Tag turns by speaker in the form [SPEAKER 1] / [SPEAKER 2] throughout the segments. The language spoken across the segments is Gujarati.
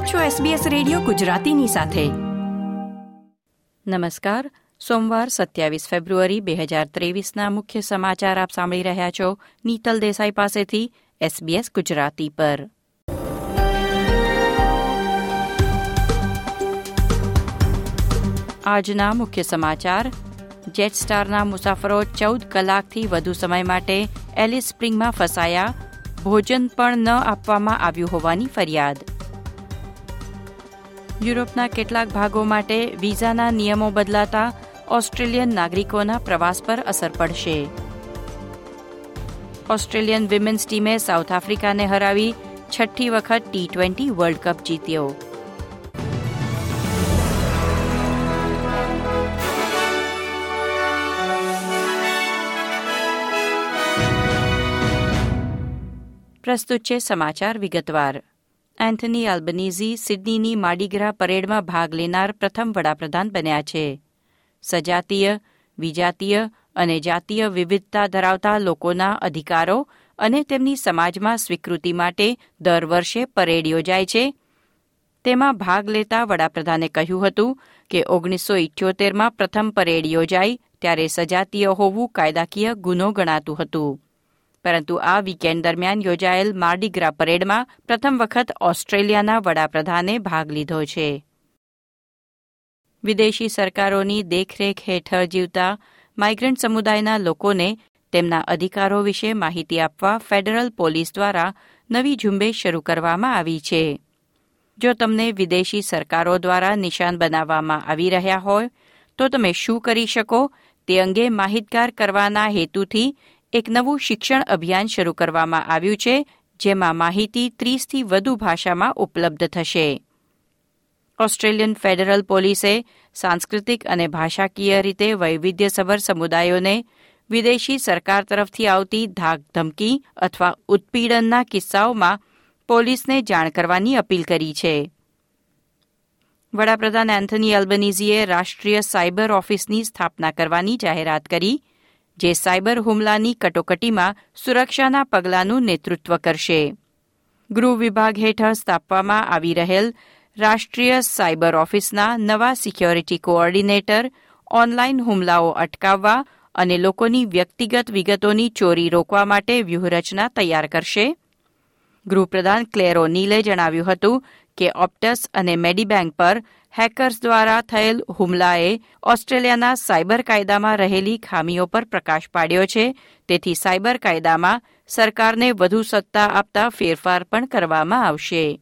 [SPEAKER 1] આપ છો SBS રેડિયો ગુજરાતીની સાથે.
[SPEAKER 2] નમસ્કાર. સોમવાર સત્યાવીસ ફેબ્રુઆરી બે હજાર ત્રેવીસના મુખ્ય સમાચાર આપ સાંભળી રહ્યા છો નીતલ દેસાઈ પાસેથી SBS ગુજરાતી પર. આજના મુખ્ય સમાચાર. જેટ સ્ટારના મુસાફરો ચૌદ કલાકથી વધુ સમય માટે એલિસ સ્પ્રિંગમાં ફસાયા. ભોજન પણ ન આપવામાં આવ્યું હોવાની ફરિયાદ. યુરોપના કેટલાક ભાગો માટે વિઝાના નિયમો બદલાતા ઓસ્ટ્રેલિયન નાગરિકોના પ્રવાસ પર અસર પડશે. ઓસ્ટ્રેલિયન વિમેન્સ ટીમે સાઉથ આફ્રિકાને હરાવી છઠ્ઠી વખત ટી ટ્વેન્ટી વર્લ્ડ કપ જીત્યો. પ્રસ્તુત છે સમાચાર વિગતવાર. એન્થની આલ્બનીઝી સિડનીની માડીગ્રા પરેડમાં ભાગ લેનાર પ્રથમ વડાપ્રધાન બન્યા છે. સજાતીય, વિજાતીય અને જાતીય વિવિધતા ધરાવતા લોકોના અધિકારો અને તેમની સમાજમાં સ્વીકૃતિ માટે દર વર્ષે પરેડ યોજાય છે. તેમાં ભાગ લેતા વડાપ્રધાને કહ્યું હતું કે ઓગણીસો ઇઠ્યોતેરમાં પ્રથમ પરેડ યોજાઈ ત્યારે સજાતીય હોવું કાયદાકીય ગુનો ગણાતું હતું. પરંતુ આ વીકેન્ડ દરમિયાન યોજાયેલ માર્ડીગ્રા પરેડમાં પ્રથમ વખત ઓસ્ટ્રેલિયાના વડાપ્રધાને ભાગ લીધો છે. વિદેશી સરકારોની દેખરેખ હેઠળ જીવતા માઇગ્રન્ટ સમુદાયના લોકોને તેમના અધિકારો વિશે માહિતી આપવા ફેડરલ પોલીસ દ્વારા નવી ઝુંબેશ શરૂ કરવામાં આવી છે. જો તમને વિદેશી સરકારો દ્વારા નિશાન બનાવવામાં આવી રહ્યા હોય, તો તમે શું કરી શકો તે અંગે માહિતગાર કરવાના હેતુથી એક નવું શિક્ષણ અભિયાન શરૂ કરવામાં આવ્યું છે, જેમાં માહિતી ત્રીસથી વધુ ભાષામાં ઉપલબ્ધ થશે. ઓસ્ટ્રેલિયન ફેડરલ પોલીસે સાંસ્કૃતિક અને ભાષાકીય રીતે વૈવિધ્યસભર સમુદાયોને વિદેશી સરકાર તરફથી આવતી ધાક ધમકી અથવા ઉત્પીડનના કિસ્સાઓમાં પોલીસને જાણ કરવાની અપીલ કરી છે. વડાપ્રધાન એન્થની અલ્બનીઝીએ રાષ્ટ્રીય સાયબર ઓફિસની સ્થાપના કરવાની જાહેરાત કરી જે સાયબર હુમલાની કટોકટીમાં સુરક્ષાના પગલાંનું નેતૃત્વ કરશે. ગૃહ વિભાગ હેઠળ સ્થાપવામાં આવી રહેલ રાષ્ટ્રીય સાયબર ઓફિસના નવા સિક્યોરિટી કોઓર્ડિનેટર ઓનલાઇન હુમલાઓ અટકાવવા અને લોકોની વ્યક્તિગત વિગતોની ચોરી રોકવા માટે વ્યૂહરચના તૈયાર કરશે. ગૃહપ્રધાન ક્લેરો નીલે જણાવ્યું હતું કે ઓપ્ટસ અને મેડીબેંક પર હેકર્સ દ્વારા થયેલ હુમલાએ ઓસ્ટ્રેલિયાના સાયબર કાયદામાં રહેલી ખામીઓ પર પ્રકાશ પાડ્યો છે. તેથી સાયબર કાયદામાં સરકારને વધુ સત્તા આપતા ફેરફાર પણ કરવામાં આવશે.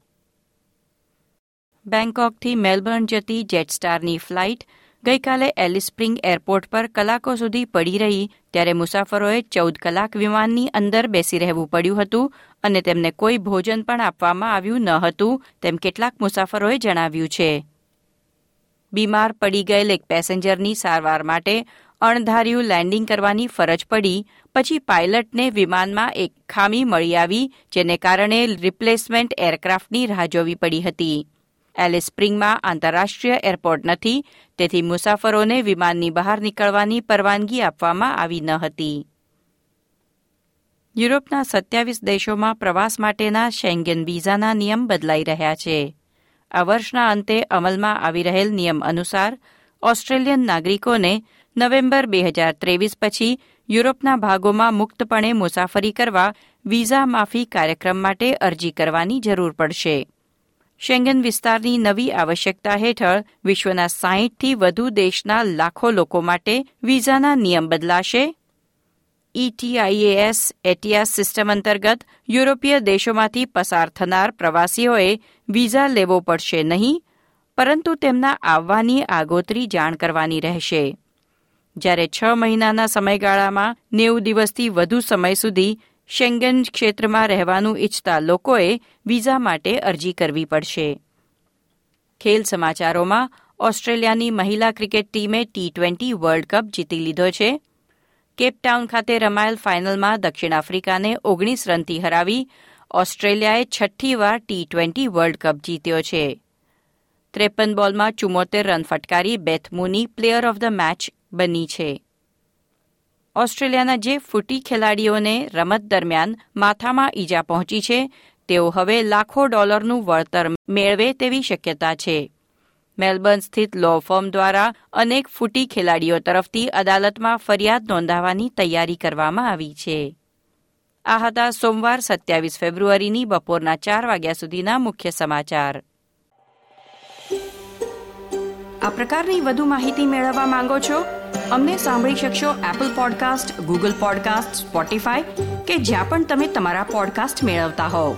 [SPEAKER 2] બેંકોકથી મેલબર્ન જતી જેટસ્ટારની ફ્લાઇટ ગઈકાલે એલિસ સ્પ્રિંગ એરપોર્ટ પર કલાકો સુધી પડી રહી, ત્યારે મુસાફરોએ ચૌદ કલાક વિમાનની અંદર બેસી રહેવું પડ્યું હતું અને તેમને કોઈ ભોજન પણ આપવામાં આવ્યું ન હતું, તેમ કેટલાક મુસાફરોએ જણાવ્યું છે. બીમાર પડી ગયેલ એક પેસેન્જરની સારવાર માટે અણધાર્યું લેન્ડિંગ કરવાની ફરજ પડી, પછી પાયલટને વિમાનમાં એક ખામી મળી આવી, જેને કારણે રિપ્લેસમેન્ટ એરક્રાફ્ટની રાહ જોવી પડી હતી. એલિસ સ્પ્રિંગમાં આંતરરાષ્ટ્રીય એરપોર્ટ નથી, તેથી મુસાફરોને વિમાનની બહાર નીકળવાની પરવાનગી આપવામાં આવી ન હતી. યુરોપના સત્યાવીસ દેશોમાં પ્રવાસ માટેના શેંગેન વિઝાના નિયમ બદલાઈ રહ્યા છે. આ વર્ષના અંતે અમલમાં આવી રહેલ નિયમ અનુસાર ઓસ્ટ્રેલિયન નાગરિકોને નવેમ્બર બે હજાર ત્રેવીસ પછી યુરોપના ભાગોમાં મુક્તપણે મુસાફરી કરવા વિઝા માફી કાર્યક્રમ માટે અરજી કરવાની જરૂર પડશે. શેંગન વિસ્તારની નવી આવશ્યકતા હેઠળ વિશ્વના સાહીઠથી વધુ દેશના લાખો લોકો માટે વિઝાના નિયમ બદલાશે. ઇટીઆઈએએસ એટીએસ સિસ્ટમ અંતર્ગત યુરોપીય દેશોમાંથી પસાર થનાર પ્રવાસીઓએ વિઝા લેવો પડશે નહીં, પરંતુ તેમના આવવાની આગોતરી જાણ કરવાની રહેશે. જ્યારે છ મહિનાના સમયગાળામાં નેવું દિવસથી વધુ સમય સુધી શેંગન ક્ષેત્રમાં રહેવાનું ઇચ્છતા લોકોએ વિઝા માટે અરજી કરવી પડશે. ખેલ સમાચારોમાં ઓસ્ટ્રેલિયાની મહિલા ક્રિકેટ ટીમે ટી ટ્વેન્ટી વર્લ્ડ કપ જીતી લીધો છે. કેપટાઉન ખાતે રમાયેલ ફાઇનલમાં દક્ષિણ આફ્રિકાને ઓગણીસ રનથી હરાવી ઓસ્ટ્રેલિયાએ છઠ્ઠી વાર ટી ટ્વેન્ટી વર્લ્ડ કપ જીત્યો છે. ત્રેપન બોલમાં ચુમ્મોતેર રન ફટકારી Beth Mooney player of the match બની છે. ઓસ્ટ્રેલિયાના જે ફૂટી ખેલાડીઓને રમત દરમિયાન માથામાં ઈજા પહોંચી છે, તેઓ હવે લાખો ડોલરનું વળતર મેળવે તેવી શક્યતા છે. મેલબર્ન સ્થિત લો ફર્મ દ્વારા અનેક ફૂટી ખેલાડીઓ તરફથી અદાલતમાં ફરિયાદ નોંધાવવાની તૈયારી કરવામાં આવી છે. આ હતા સોમવાર સત્યાવીસ ફેબ્રુઆરીની બપોરના ચાર વાગ્યા સુધીના મુખ્ય સમાચાર.
[SPEAKER 1] આ પ્રકારની વધુ માહિતી મેળવવા માંગો છો? અમને સાંભળી શકશો Apple podcast Google podcast Spotify કે જ્યાં પણ તમે તમારા પોડકાસ્ટ મેળવતા હોવ.